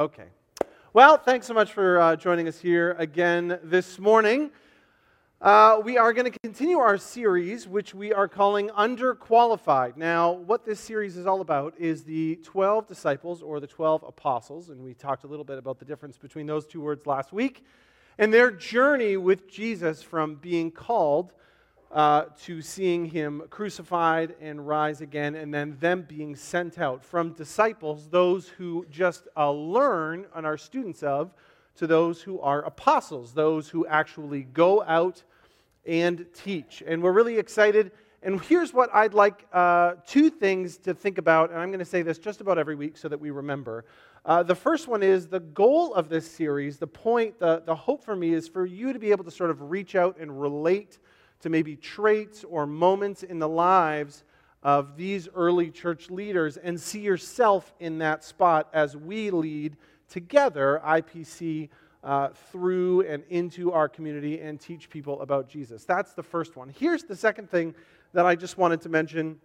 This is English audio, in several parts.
Okay. Well, thanks so much for uh, joining us here again this morning. Uh, we are going to continue our series, which we are calling Underqualified. Now, what this series is all about is the 12 disciples or the 12 apostles, and we talked a little bit about the difference between those two words last week, and their journey with Jesus from being called uh, to seeing him crucified and rise again, and then them being sent out from disciples, those who just uh, learn and are students of, to those who are apostles, those who actually go out and teach. And we're really excited. And here's what I'd like uh, two things to think about, and I'm going to say this just about every week so that we remember. Uh, the first one is the goal of this series, the point, the, the hope for me is for you to be able to sort of reach out and relate to maybe traits or moments in the lives of these early church leaders and see yourself in that spot as we lead together IPC uh, through and into our community and teach people about Jesus. That's the first one. Here's the second thing that I just wanted to mention.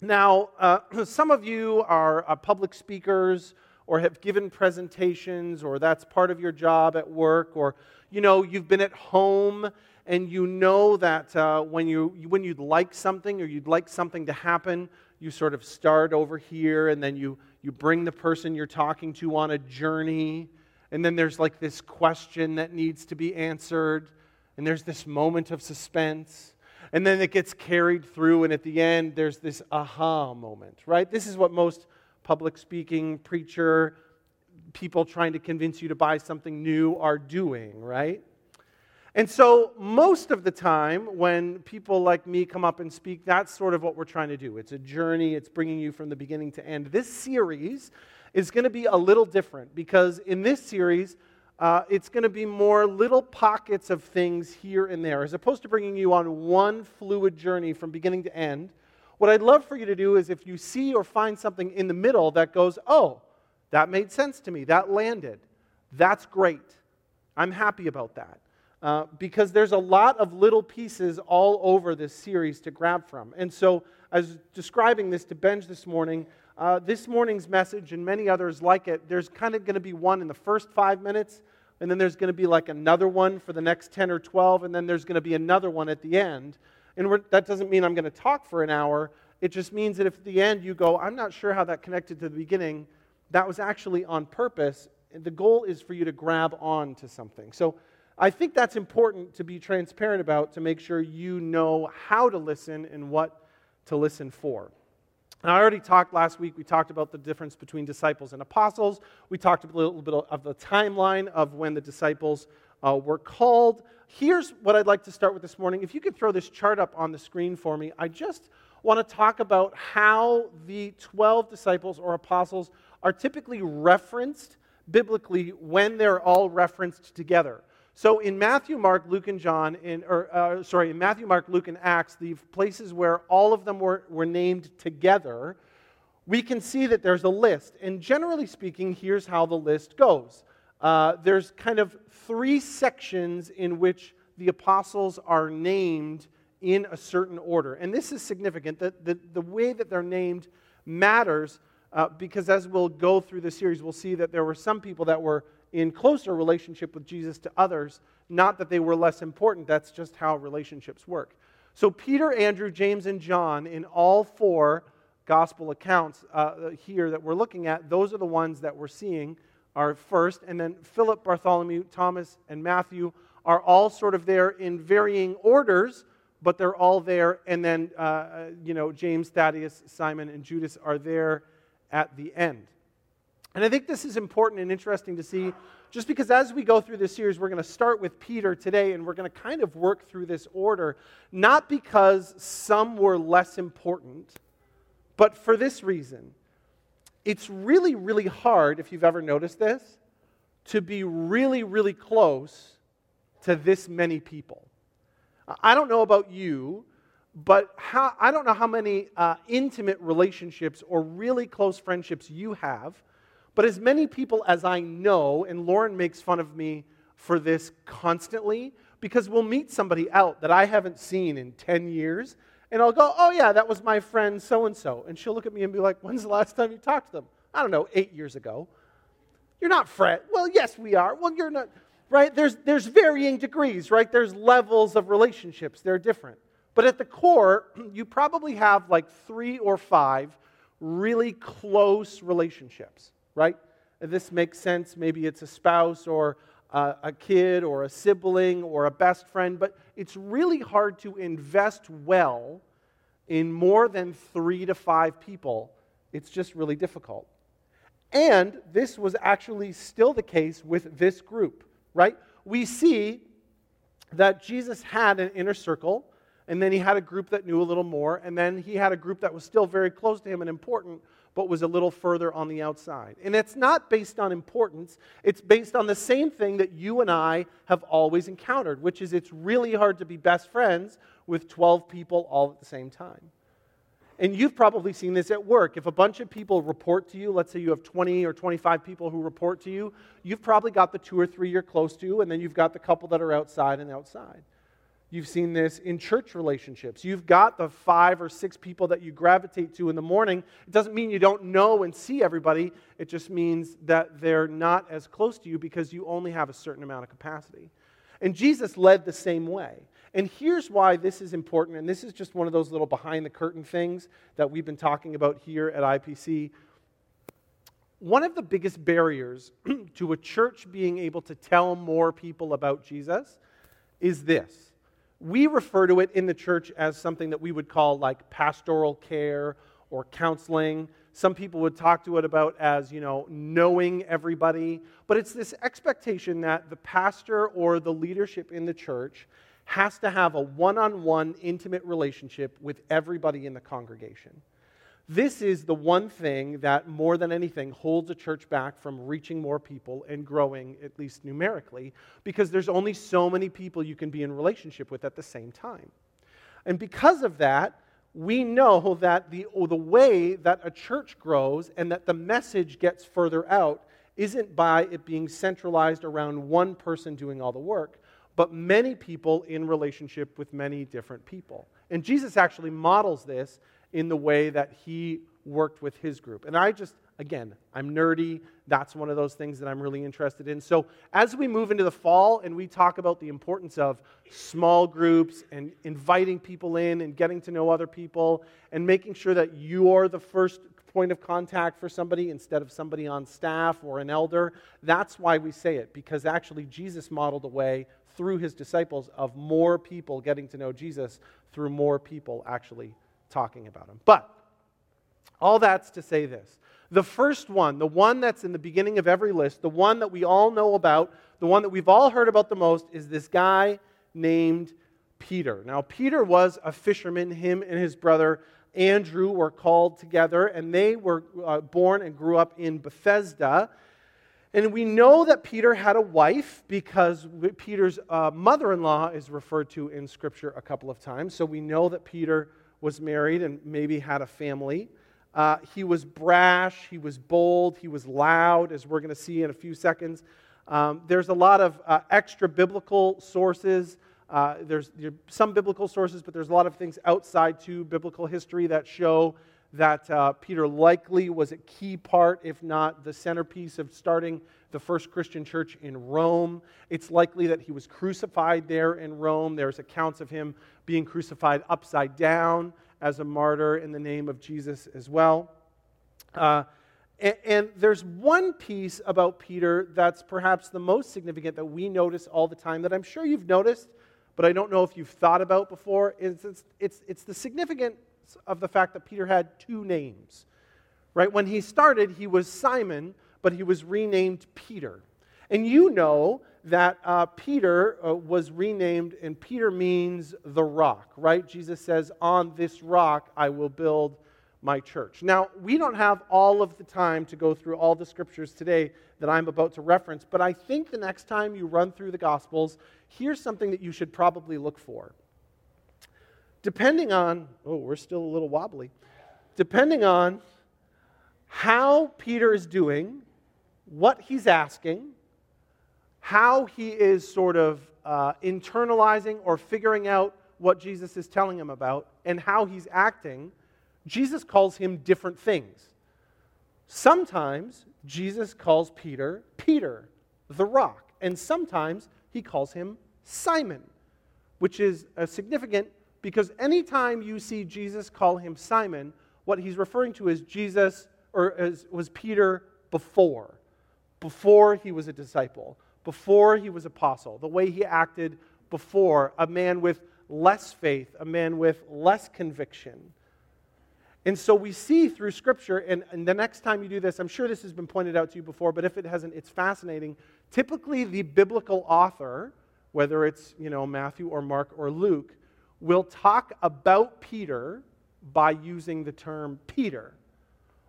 Now, uh, some of you are uh, public speakers or have given presentations, or that's part of your job at work, or you know, you've been at home and you know that uh, when, you, when you'd like something or you'd like something to happen, you sort of start over here and then you, you bring the person you're talking to on a journey. And then there's like this question that needs to be answered. And there's this moment of suspense. And then it gets carried through. And at the end, there's this aha moment, right? This is what most public speaking, preacher, people trying to convince you to buy something new are doing, right? And so, most of the time, when people like me come up and speak, that's sort of what we're trying to do. It's a journey, it's bringing you from the beginning to end. This series is going to be a little different because in this series, uh, it's going to be more little pockets of things here and there. As opposed to bringing you on one fluid journey from beginning to end, what I'd love for you to do is if you see or find something in the middle that goes, oh, that made sense to me, that landed, that's great. I'm happy about that uh, because there's a lot of little pieces all over this series to grab from. And so, I was describing this to Benj this morning. Uh, this morning's message and many others like it, there's kind of going to be one in the first five minutes, and then there's going to be like another one for the next 10 or 12, and then there's going to be another one at the end. And that doesn't mean I'm going to talk for an hour. It just means that if at the end you go, I'm not sure how that connected to the beginning, that was actually on purpose. The goal is for you to grab on to something. So I think that's important to be transparent about to make sure you know how to listen and what to listen for. And I already talked last week, we talked about the difference between disciples and apostles. We talked a little bit of the timeline of when the disciples uh, were called. Here's what I'd like to start with this morning. If you could throw this chart up on the screen for me, I just want to talk about how the 12 disciples or apostles are typically referenced biblically when they're all referenced together. So in Matthew, Mark, Luke, and John, in, or uh, sorry, in Matthew, Mark, Luke, and Acts, the places where all of them were, were named together, we can see that there's a list. And generally speaking, here's how the list goes. Uh, there's kind of three sections in which the apostles are named in a certain order. And this is significant. that the, the way that they're named matters uh, because as we'll go through the series, we'll see that there were some people that were in closer relationship with Jesus to others, not that they were less important, that's just how relationships work. So, Peter, Andrew, James, and John, in all four gospel accounts uh, here that we're looking at, those are the ones that we're seeing are first. And then Philip, Bartholomew, Thomas, and Matthew are all sort of there in varying orders, but they're all there. And then, uh, uh you know, James, Thaddeus, Simon, and Judas are there at the end. And I think this is important and interesting to see, just because as we go through this series, we're going to start with Peter today and we're going to kind of work through this order, not because some were less important, but for this reason. It's really, really hard, if you've ever noticed this, to be really, really close to this many people. I don't know about you, but how, I don't know how many uh, intimate relationships or really close friendships you have but as many people as I know, and Lauren makes fun of me for this constantly, because we'll meet somebody out that I haven't seen in 10 years, and I'll go, oh, yeah, that was my friend so and so. And she'll look at me and be like, when's the last time you talked to them? I don't know, eight years ago. You're not friends. Well, yes, we are. Well, you're not. Right? There's, there's varying degrees, right? There's levels of relationships. They're different. But at the core, you probably have like three or five really close relationships, right? This makes sense. Maybe it's a spouse or a, a kid or a sibling or a best friend, but it's really hard to invest well in more than three to five people. It's just really difficult. And this was actually still the case with this group, right? We see that Jesus had an inner circle, and then he had a group that knew a little more, and then he had a group that was still very close to him and important, but was a little further on the outside. And it's not based on importance, it's based on the same thing that you and I have always encountered, which is it's really hard to be best friends with 12 people all at the same time. And you've probably seen this at work. If a bunch of people report to you, let's say you have 20 or 25 people who report to you, you've probably got the two or three you're close to, and then you've got the couple that are outside and outside. You've seen this in church relationships. You've got the five or six people that you gravitate to in the morning. It doesn't mean you don't know and see everybody, it just means that they're not as close to you because you only have a certain amount of capacity. And Jesus led the same way. And here's why this is important, and this is just one of those little behind the curtain things that we've been talking about here at IPC. One of the biggest barriers to a church being able to tell more people about Jesus is this we refer to it in the church as something that we would call like pastoral care or counseling. Some people would talk to it about as, you know, knowing everybody. But it's this expectation that the pastor or the leadership in the church has to have a one on one intimate relationship with everybody in the congregation. This is the one thing that, more than anything, holds a church back from reaching more people and growing, at least numerically, because there's only so many people you can be in relationship with at the same time. And because of that, we know that the, the way that a church grows and that the message gets further out isn't by it being centralized around one person doing all the work, but many people in relationship with many different people. And Jesus actually models this in the way that he worked with his group. And I just, again, I'm nerdy. That's one of those things that I'm really interested in. So as we move into the fall and we talk about the importance of small groups and inviting people in and getting to know other people and making sure that you're the first point of contact for somebody instead of somebody on staff or an elder, that's why we say it, because actually Jesus modeled a way through his disciples of more people getting to know Jesus through more people actually talking about him. But all that's to say this. The first one, the one that's in the beginning of every list, the one that we all know about, the one that we've all heard about the most, is this guy named Peter. Now, Peter was a fisherman. Him and his brother Andrew were called together, and they were uh, born and grew up in Bethesda. And we know that Peter had a wife because Peter's uh, mother in law is referred to in Scripture a couple of times. So we know that Peter was married and maybe had a family. Uh, he was brash, he was bold, he was loud, as we're going to see in a few seconds. Um, there's a lot of uh, extra biblical sources. Uh, there's, there's some biblical sources, but there's a lot of things outside to biblical history that show that uh, Peter likely was a key part, if not the centerpiece, of starting the first Christian church in Rome. It's likely that he was crucified there in Rome. There's accounts of him being crucified upside down as a martyr in the name of Jesus as well. Uh, and, and, there's one piece about Peter that's perhaps the most significant that we notice all the time that I'm sure you've noticed, but I don't know if you've thought about before. It's, it's, it's, it's the significance of the fact that Peter had two names. Right? When he started, he was Simon, but he was renamed Peter. And you know that uh, Peter uh, was renamed, and Peter means the rock, right? Jesus says, On this rock I will build my church. Now, we don't have all of the time to go through all the scriptures today that I'm about to reference, but I think the next time you run through the Gospels, here's something that you should probably look for. Depending on, oh, we're still a little wobbly. Depending on how Peter is doing what he's asking, how he is sort of uh, internalizing or figuring out what Jesus is telling him about, and how he's acting, Jesus calls him different things. Sometimes Jesus calls Peter Peter, the rock. And sometimes he calls him Simon, which is a significant because anytime you see Jesus call him Simon, what he's referring to is Jesus or as, was Peter before, before he was a disciple, before he was apostle, the way he acted before, a man with less faith, a man with less conviction. And so we see through Scripture, and, and, the next time you do this, I'm sure this has been pointed out to you before, but if it hasn't, it's fascinating. Typically, the biblical author, whether it's you know Matthew or Mark or Luke, will talk about Peter by using the term Peter.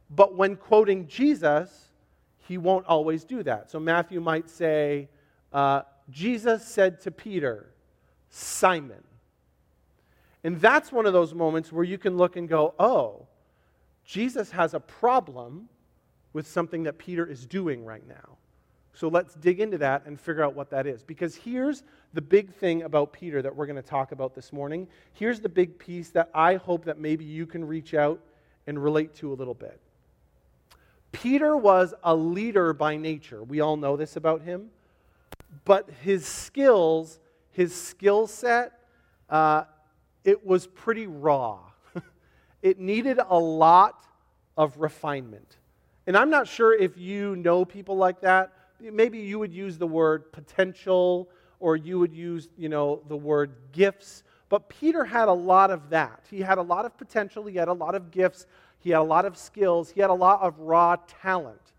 But when quoting Jesus, he won't always do that. So Matthew might say, uh, Jesus said to Peter, Simon. And that's one of those moments where you can look and go, oh, Jesus has a problem with something that Peter is doing right now. So let's dig into that and figure out what that is. Because here's the big thing about Peter that we're going to talk about this morning. Here's the big piece that I hope that maybe you can reach out and relate to a little bit. Peter was a leader by nature. We all know this about him. But his skills, his skill set, uh, it was pretty raw. it needed a lot of refinement. And I'm not sure if you know people like that. Maybe you would use the word potential or you would use, you know, the word gifts. But Peter had a lot of that. He had a lot of potential, he had a lot of gifts, he had a lot of skills, he had a lot of raw talent.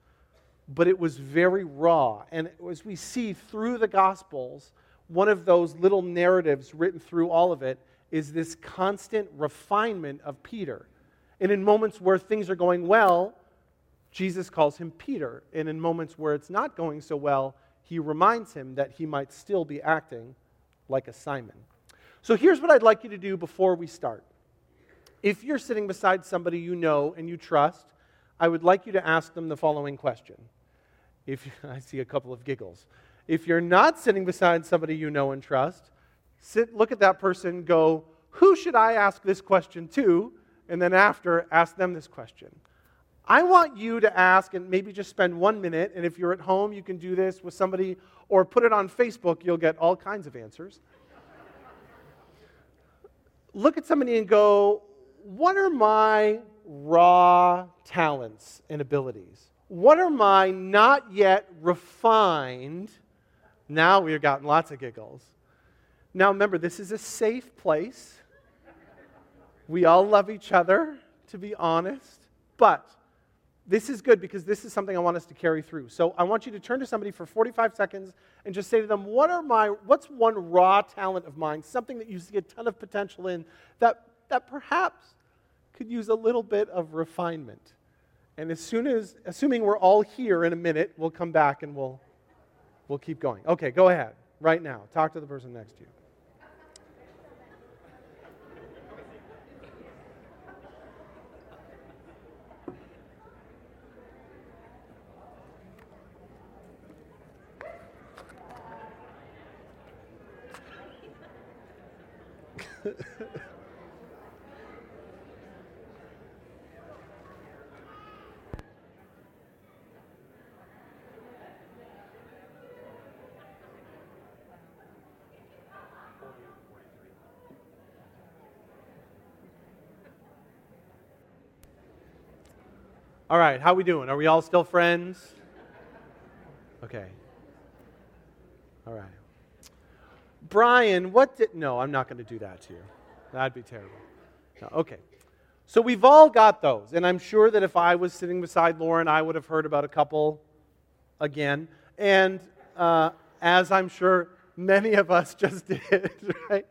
But it was very raw. And as we see through the Gospels, one of those little narratives written through all of it is this constant refinement of Peter. And in moments where things are going well, Jesus calls him Peter. And in moments where it's not going so well, he reminds him that he might still be acting like a Simon. So here's what I'd like you to do before we start. If you're sitting beside somebody you know and you trust, I would like you to ask them the following question. If I see a couple of giggles. If you're not sitting beside somebody you know and trust, sit look at that person, go, "Who should I ask this question to?" and then after ask them this question. I want you to ask and maybe just spend one minute. And if you're at home, you can do this with somebody or put it on Facebook. You'll get all kinds of answers. Look at somebody and go, What are my raw talents and abilities? What are my not yet refined? Now we've gotten lots of giggles. Now remember, this is a safe place. We all love each other, to be honest. But this is good because this is something I want us to carry through. So I want you to turn to somebody for 45 seconds and just say to them, what are my, what's one raw talent of mine, something that you see a ton of potential in that, that perhaps could use a little bit of refinement. And as soon as, assuming we're all here in a minute, we'll come back and we'll, we'll keep going. Okay, go ahead right now. Talk to the person next to you. All right, how are we doing? Are we all still friends? Okay. All right. Brian, what did. No, I'm not going to do that to you. That'd be terrible. No, okay. So we've all got those. And I'm sure that if I was sitting beside Lauren, I would have heard about a couple again. And uh, as I'm sure many of us just did, right?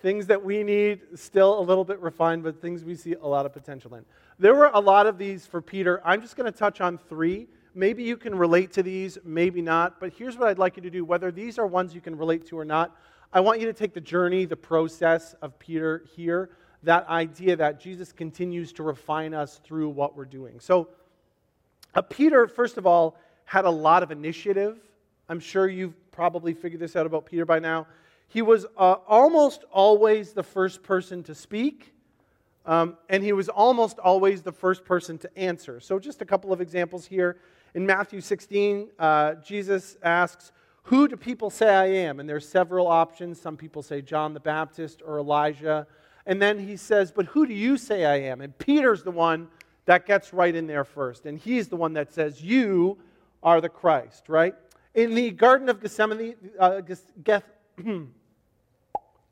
Things that we need still a little bit refined, but things we see a lot of potential in. There were a lot of these for Peter. I'm just going to touch on three. Maybe you can relate to these, maybe not. But here's what I'd like you to do whether these are ones you can relate to or not, I want you to take the journey, the process of Peter here, that idea that Jesus continues to refine us through what we're doing. So, uh, Peter, first of all, had a lot of initiative. I'm sure you've probably figured this out about Peter by now. He was uh, almost always the first person to speak, um, and he was almost always the first person to answer. So, just a couple of examples here. In Matthew 16, uh, Jesus asks, Who do people say I am? And there's several options. Some people say John the Baptist or Elijah. And then he says, But who do you say I am? And Peter's the one that gets right in there first. And he's the one that says, You are the Christ, right? In the Garden of Gethsemane, uh, Geth,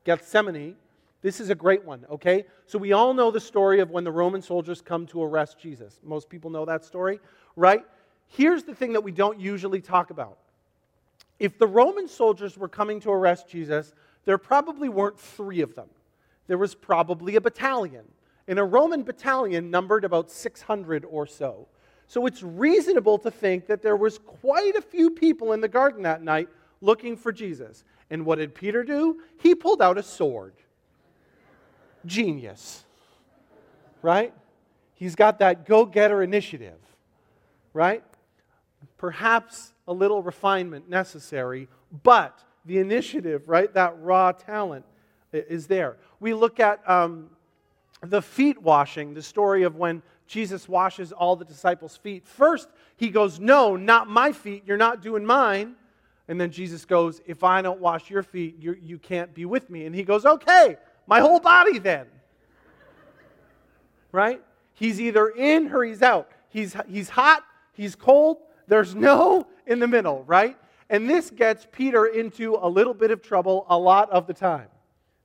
Gethsemane, this is a great one, okay? So we all know the story of when the Roman soldiers come to arrest Jesus. Most people know that story, right? Here's the thing that we don't usually talk about. If the Roman soldiers were coming to arrest Jesus, there probably weren't three of them. There was probably a battalion. And a Roman battalion numbered about 600 or so. So it's reasonable to think that there was quite a few people in the garden that night looking for Jesus. And what did Peter do? He pulled out a sword. Genius. Right? He's got that go getter initiative. Right? Perhaps a little refinement necessary, but the initiative, right? That raw talent is there. We look at um, the feet washing, the story of when Jesus washes all the disciples' feet. First, he goes, No, not my feet. You're not doing mine. And then Jesus goes, If I don't wash your feet, you, you can't be with me. And he goes, Okay, my whole body then. right? He's either in or he's out. He's, he's hot, he's cold, there's no in the middle, right? And this gets Peter into a little bit of trouble a lot of the time.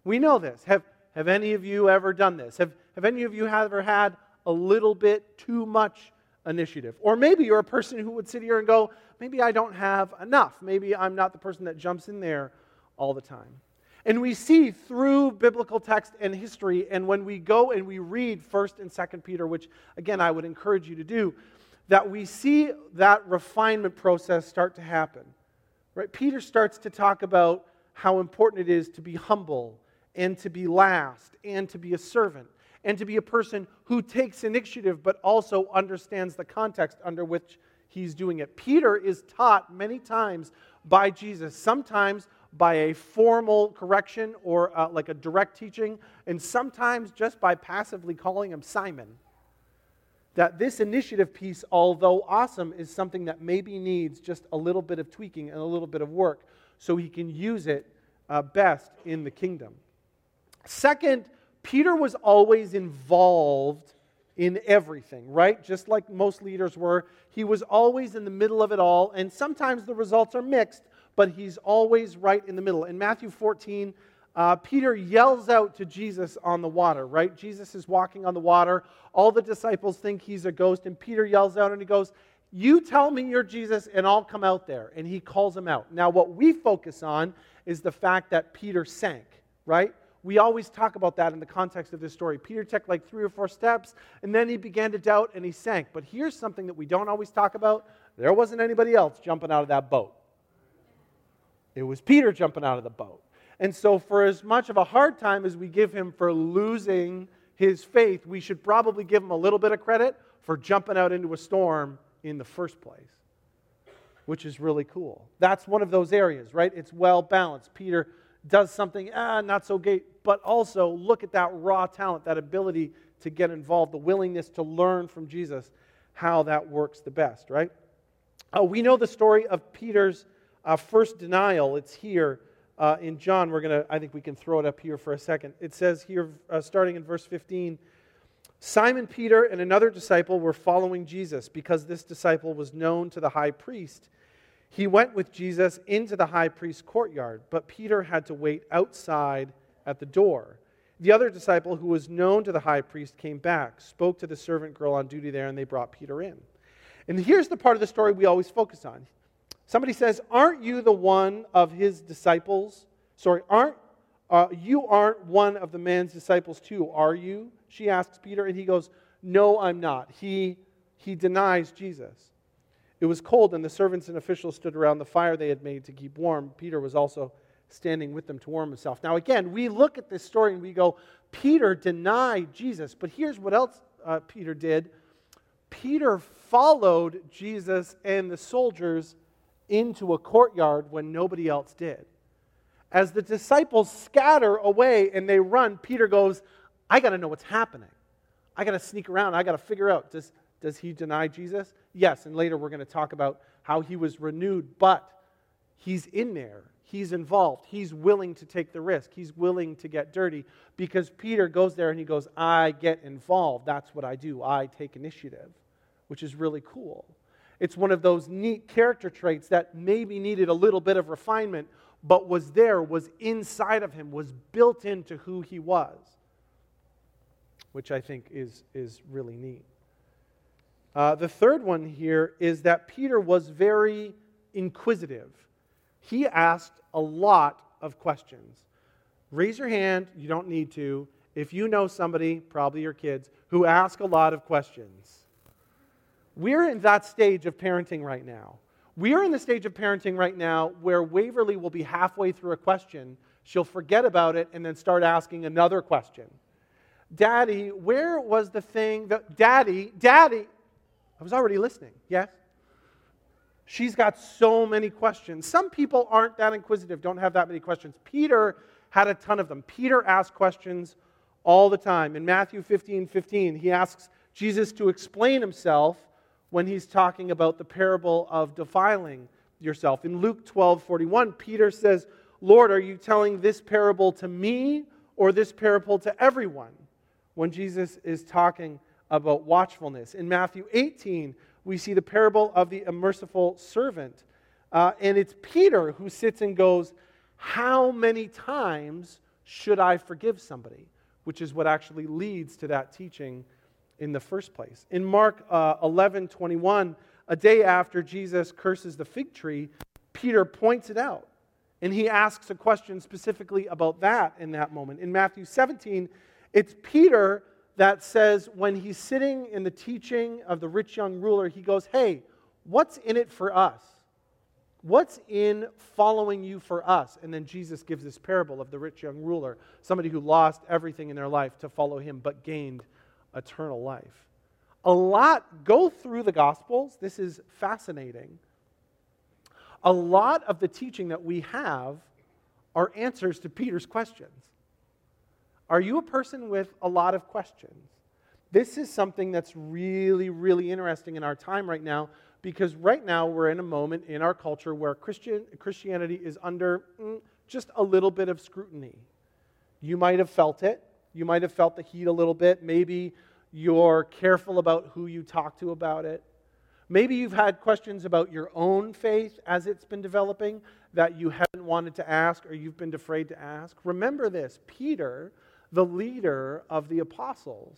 We know this. Have, have any of you ever done this? Have, have any of you ever had a little bit too much initiative? Or maybe you're a person who would sit here and go, maybe I don't have enough. Maybe I'm not the person that jumps in there all the time. And we see through biblical text and history, and when we go and we read 1st and 2nd Peter, which again I would encourage you to do, that we see that refinement process start to happen. Right? Peter starts to talk about how important it is to be humble and to be last and to be a servant and to be a person who takes initiative but also understands the context under which he's doing it. Peter is taught many times by Jesus, sometimes by a formal correction or uh, like a direct teaching, and sometimes just by passively calling him Simon. That this initiative piece, although awesome, is something that maybe needs just a little bit of tweaking and a little bit of work so he can use it uh, best in the kingdom. Second, Peter was always involved in everything, right? Just like most leaders were. He was always in the middle of it all, and sometimes the results are mixed, but he's always right in the middle. In Matthew 14, uh, Peter yells out to Jesus on the water, right? Jesus is walking on the water. All the disciples think he's a ghost, and Peter yells out and he goes, You tell me you're Jesus, and I'll come out there. And he calls him out. Now, what we focus on is the fact that Peter sank, right? we always talk about that in the context of this story. Peter took like three or four steps, and then he began to doubt and he sank. But here's something that we don't always talk about there wasn't anybody else jumping out of that boat, it was Peter jumping out of the boat. And so, for as much of a hard time as we give him for losing his faith, we should probably give him a little bit of credit for jumping out into a storm in the first place, which is really cool. That's one of those areas, right? It's well balanced. Peter does something, ah, not so great, but also look at that raw talent, that ability to get involved, the willingness to learn from Jesus how that works the best, right? Uh, we know the story of Peter's uh, first denial. It's here uh, in John. We're going to, I think we can throw it up here for a second. It says here, uh, starting in verse 15 Simon Peter and another disciple were following Jesus because this disciple was known to the high priest. He went with Jesus into the high priest's courtyard, but Peter had to wait outside at the door. The other disciple, who was known to the high priest, came back, spoke to the servant girl on duty there, and they brought Peter in. And here's the part of the story we always focus on. Somebody says, Aren't you the one of his disciples? Sorry, aren't uh, you aren't one of the man's disciples too, are you? She asks Peter, and he goes, No, I'm not. He, he denies Jesus. It was cold, and the servants and officials stood around the fire they had made to keep warm. Peter was also standing with them to warm himself. Now, again, we look at this story and we go, Peter denied Jesus. But here's what else uh, Peter did Peter followed Jesus and the soldiers into a courtyard when nobody else did. As the disciples scatter away and they run, Peter goes, I got to know what's happening. I got to sneak around. I got to figure out does, Does he deny Jesus? Yes, and later we're going to talk about how he was renewed, but he's in there. He's involved. He's willing to take the risk. He's willing to get dirty because Peter goes there and he goes, I get involved. That's what I do. I take initiative, which is really cool. It's one of those neat character traits that maybe needed a little bit of refinement, but was there, was inside of him, was built into who he was, which I think is, is really neat. Uh, the third one here is that Peter was very inquisitive. He asked a lot of questions. Raise your hand, you don't need to, if you know somebody, probably your kids, who ask a lot of questions. We're in that stage of parenting right now. We are in the stage of parenting right now where Waverly will be halfway through a question, she'll forget about it, and then start asking another question. Daddy, where was the thing that, Daddy, Daddy, I was already listening. Yes? She's got so many questions. Some people aren't that inquisitive, don't have that many questions. Peter had a ton of them. Peter asked questions all the time. In Matthew 15 15, he asks Jesus to explain himself when he's talking about the parable of defiling yourself. In Luke 12 41, Peter says, Lord, are you telling this parable to me or this parable to everyone? When Jesus is talking about watchfulness. In Matthew 18, we see the parable of the unmerciful servant. Uh, and it's Peter who sits and goes, How many times should I forgive somebody? Which is what actually leads to that teaching in the first place. In Mark uh, 11 21, a day after Jesus curses the fig tree, Peter points it out. And he asks a question specifically about that in that moment. In Matthew 17, it's Peter that says when he's sitting in the teaching of the rich young ruler, he goes, Hey, what's in it for us? What's in following you for us? And then Jesus gives this parable of the rich young ruler, somebody who lost everything in their life to follow him but gained eternal life. A lot go through the Gospels. This is fascinating. A lot of the teaching that we have are answers to Peter's questions. Are you a person with a lot of questions? This is something that's really, really interesting in our time right now because right now we're in a moment in our culture where Christian, Christianity is under mm, just a little bit of scrutiny. You might have felt it. You might have felt the heat a little bit. Maybe you're careful about who you talk to about it. Maybe you've had questions about your own faith as it's been developing that you haven't wanted to ask or you've been afraid to ask. Remember this Peter the leader of the apostles,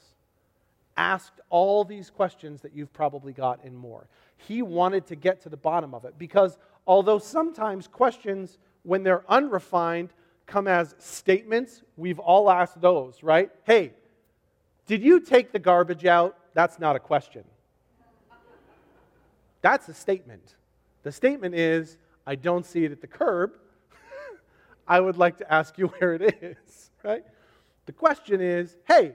asked all these questions that you've probably got and more. He wanted to get to the bottom of it because although sometimes questions, when they're unrefined, come as statements, we've all asked those, right? Hey, did you take the garbage out? That's not a question. That's a statement. The statement is, I don't see it at the curb. I would like to ask you where it is, right? The question is hey,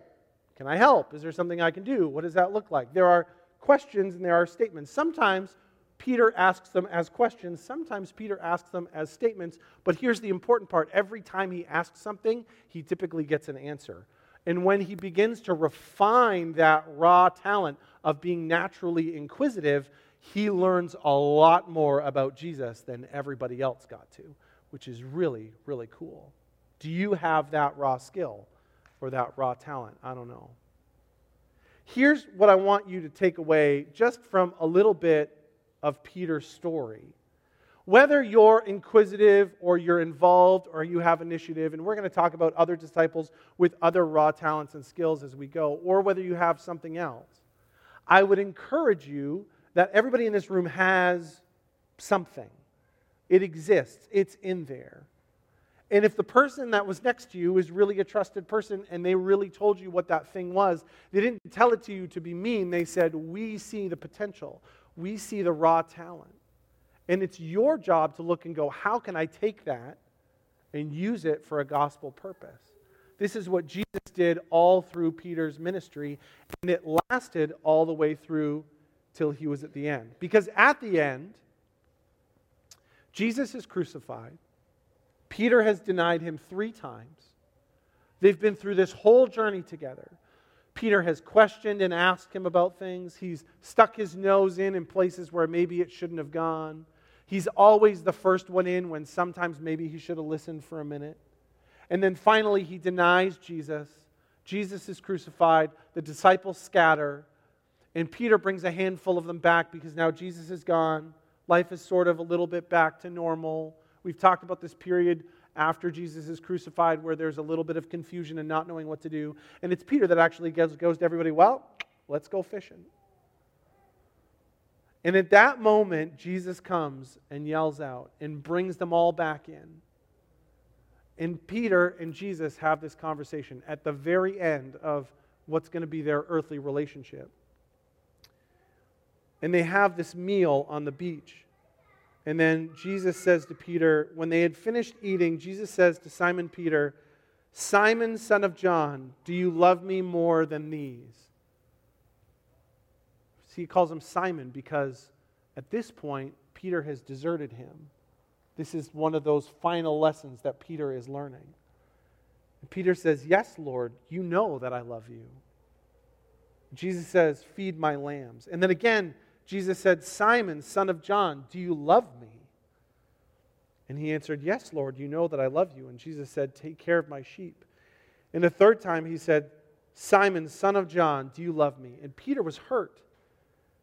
can I help? Is there something I can do? What does that look like? There are questions and there are statements. Sometimes Peter asks them as questions, sometimes Peter asks them as statements, but here's the important part every time he asks something, he typically gets an answer. And when he begins to refine that raw talent of being naturally inquisitive, he learns a lot more about Jesus than everybody else got to, which is really, really cool. Do you have that raw skill? or that raw talent. I don't know. Here's what I want you to take away just from a little bit of Peter's story. Whether you're inquisitive or you're involved or you have initiative, and we're going to talk about other disciples with other raw talents and skills as we go, or whether you have something else, I would encourage you that everybody in this room has something. It exists, it's in there. And if the person that was next to you is really a trusted person and they really told you what that thing was, they didn't tell it to you to be mean. They said, We see the potential, we see the raw talent. And it's your job to look and go, How can I take that and use it for a gospel purpose? This is what Jesus did all through Peter's ministry, and it lasted all the way through till he was at the end. Because at the end, Jesus is crucified. Peter has denied him three times. They've been through this whole journey together. Peter has questioned and asked him about things. He's stuck his nose in in places where maybe it shouldn't have gone. He's always the first one in when sometimes maybe he should have listened for a minute. And then finally, he denies Jesus. Jesus is crucified. The disciples scatter. And Peter brings a handful of them back because now Jesus is gone. Life is sort of a little bit back to normal. We've talked about this period after Jesus is crucified where there's a little bit of confusion and not knowing what to do. And it's Peter that actually goes, goes to everybody, well, let's go fishing. And at that moment, Jesus comes and yells out and brings them all back in. And Peter and Jesus have this conversation at the very end of what's going to be their earthly relationship. And they have this meal on the beach. And then Jesus says to Peter, when they had finished eating, Jesus says to Simon Peter, Simon, son of John, do you love me more than these? See, he calls him Simon because at this point, Peter has deserted him. This is one of those final lessons that Peter is learning. And Peter says, Yes, Lord, you know that I love you. Jesus says, Feed my lambs. And then again, Jesus said, Simon, son of John, do you love me? And he answered, Yes, Lord, you know that I love you. And Jesus said, Take care of my sheep. And the third time he said, Simon, son of John, do you love me? And Peter was hurt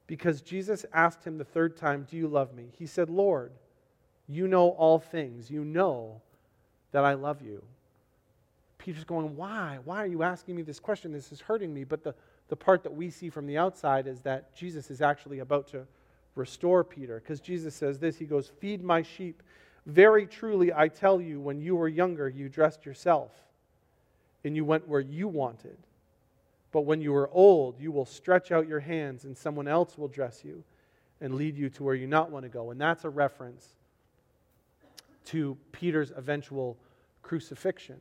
because Jesus asked him the third time, Do you love me? He said, Lord, you know all things. You know that I love you. Peter's going, Why? Why are you asking me this question? This is hurting me. But the, the part that we see from the outside is that Jesus is actually about to restore Peter because Jesus says this He goes, Feed my sheep. Very truly, I tell you, when you were younger, you dressed yourself and you went where you wanted. But when you are old, you will stretch out your hands, and someone else will dress you and lead you to where you not want to go. And that's a reference to Peter's eventual crucifixion.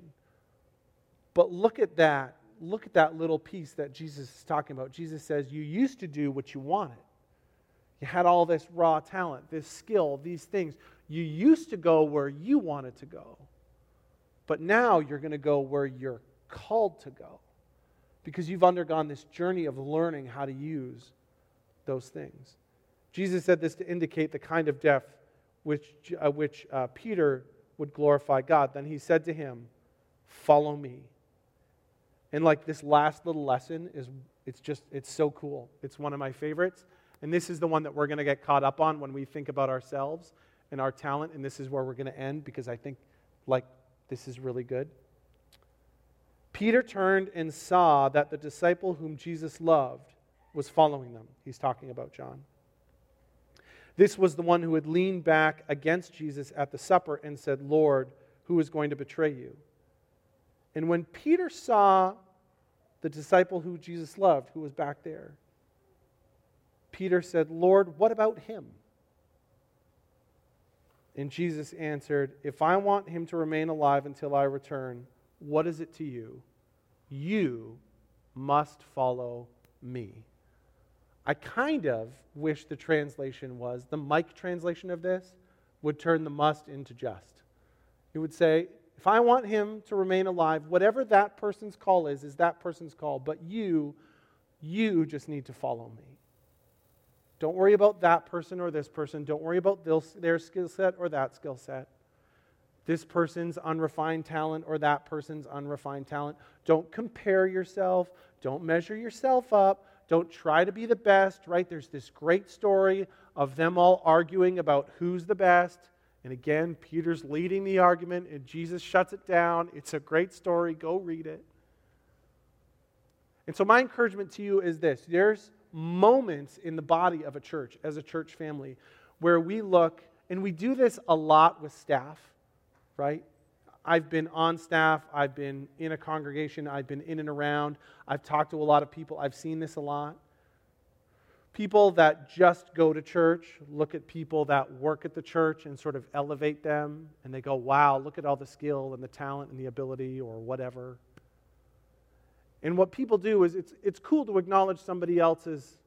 But look at that. Look at that little piece that Jesus is talking about. Jesus says, You used to do what you wanted. You had all this raw talent, this skill, these things. You used to go where you wanted to go. But now you're going to go where you're called to go because you've undergone this journey of learning how to use those things. Jesus said this to indicate the kind of death which, uh, which uh, Peter would glorify God. Then he said to him, Follow me. And like this last little lesson is it's just it's so cool. It's one of my favorites. And this is the one that we're going to get caught up on when we think about ourselves and our talent. And this is where we're going to end because I think like this is really good. Peter turned and saw that the disciple whom Jesus loved was following them. He's talking about John. This was the one who had leaned back against Jesus at the supper and said, Lord, who is going to betray you? And when Peter saw the disciple who Jesus loved, who was back there, Peter said, Lord, what about him? And Jesus answered, If I want him to remain alive until I return, what is it to you? You must follow me. I kind of wish the translation was, the Mike translation of this would turn the must into just. It would say, if I want him to remain alive, whatever that person's call is, is that person's call. But you, you just need to follow me. Don't worry about that person or this person. Don't worry about their skill set or that skill set this person's unrefined talent or that person's unrefined talent. Don't compare yourself. Don't measure yourself up. Don't try to be the best, right? There's this great story of them all arguing about who's the best. And again, Peter's leading the argument and Jesus shuts it down. It's a great story. Go read it. And so, my encouragement to you is this there's moments in the body of a church, as a church family, where we look, and we do this a lot with staff right? I've been on staff, I've been in a congregation, I've been in and around, I've talked to a lot of people, I've seen this a lot. People that just go to church look at people that work at the church and sort of elevate them, and they go, wow, look at all the skill and the talent and the ability or whatever. And what people do is it's, it's cool to acknowledge somebody else's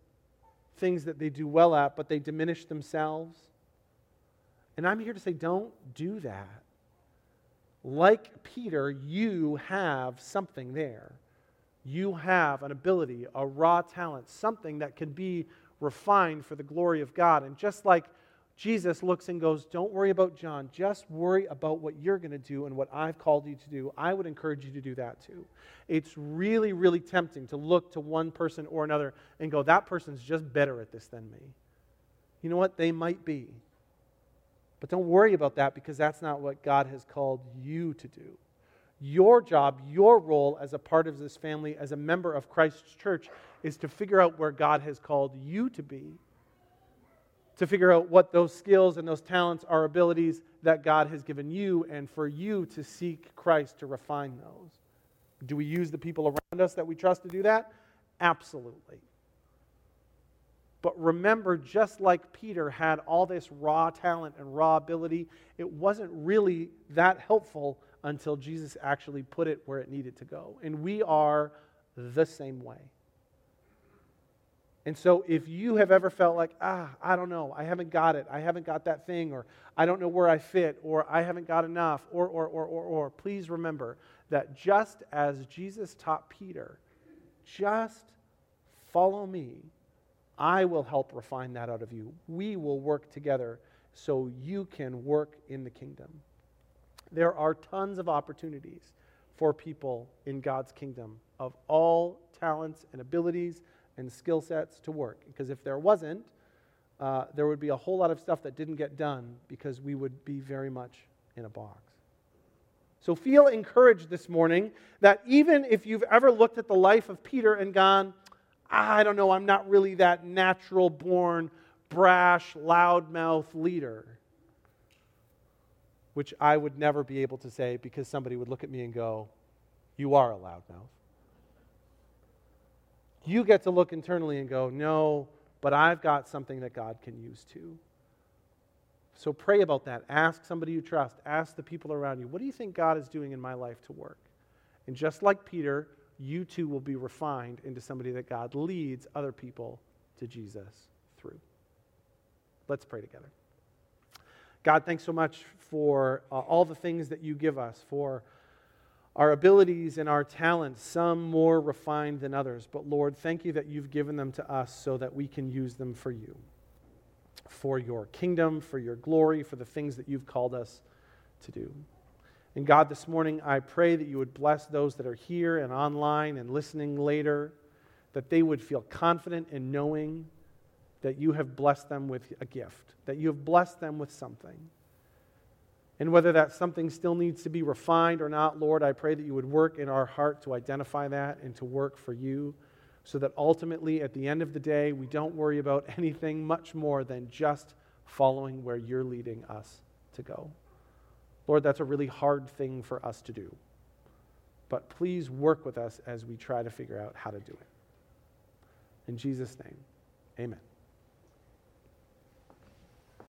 things that they do well at, but they diminish themselves. And I'm here to say, don't do that like Peter, you have something there. You have an ability, a raw talent, something that can be refined for the glory of God. And just like Jesus looks and goes, Don't worry about John, just worry about what you're going to do and what I've called you to do. I would encourage you to do that too. It's really, really tempting to look to one person or another and go, That person's just better at this than me. You know what? They might be. But don't worry about that because that's not what God has called you to do. Your job, your role as a part of this family, as a member of Christ's church, is to figure out where God has called you to be, to figure out what those skills and those talents are abilities that God has given you, and for you to seek Christ to refine those. Do we use the people around us that we trust to do that? Absolutely. But remember, just like Peter had all this raw talent and raw ability, it wasn't really that helpful until Jesus actually put it where it needed to go. And we are the same way. And so, if you have ever felt like, ah, I don't know, I haven't got it, I haven't got that thing, or I don't know where I fit, or I haven't got enough, or, or, or, or, or, please remember that just as Jesus taught Peter, just follow me, I will help refine that out of you. We will work together so you can work in the kingdom. There are tons of opportunities for people in God's kingdom of all talents and abilities and skill sets to work. Because if there wasn't, uh, there would be a whole lot of stuff that didn't get done because we would be very much in a box. So feel encouraged this morning that even if you've ever looked at the life of Peter and gone, I don't know, I'm not really that natural born, brash, loudmouth leader which I would never be able to say because somebody would look at me and go, You are a loudmouth. You get to look internally and go, No, but I've got something that God can use too. So pray about that. Ask somebody you trust. Ask the people around you, What do you think God is doing in my life to work? And just like Peter, you too will be refined into somebody that God leads other people to Jesus through. Let's pray together. God, thanks so much for uh, all the things that you give us, for our abilities and our talents, some more refined than others. But Lord, thank you that you've given them to us so that we can use them for you, for your kingdom, for your glory, for the things that you've called us to do. And God, this morning, I pray that you would bless those that are here and online and listening later, that they would feel confident in knowing that you have blessed them with a gift, that you have blessed them with something. And whether that something still needs to be refined or not, Lord, I pray that you would work in our heart to identify that and to work for you so that ultimately, at the end of the day, we don't worry about anything much more than just following where you're leading us to go. Lord, that's a really hard thing for us to do. But please work with us as we try to figure out how to do it. In Jesus' name, amen.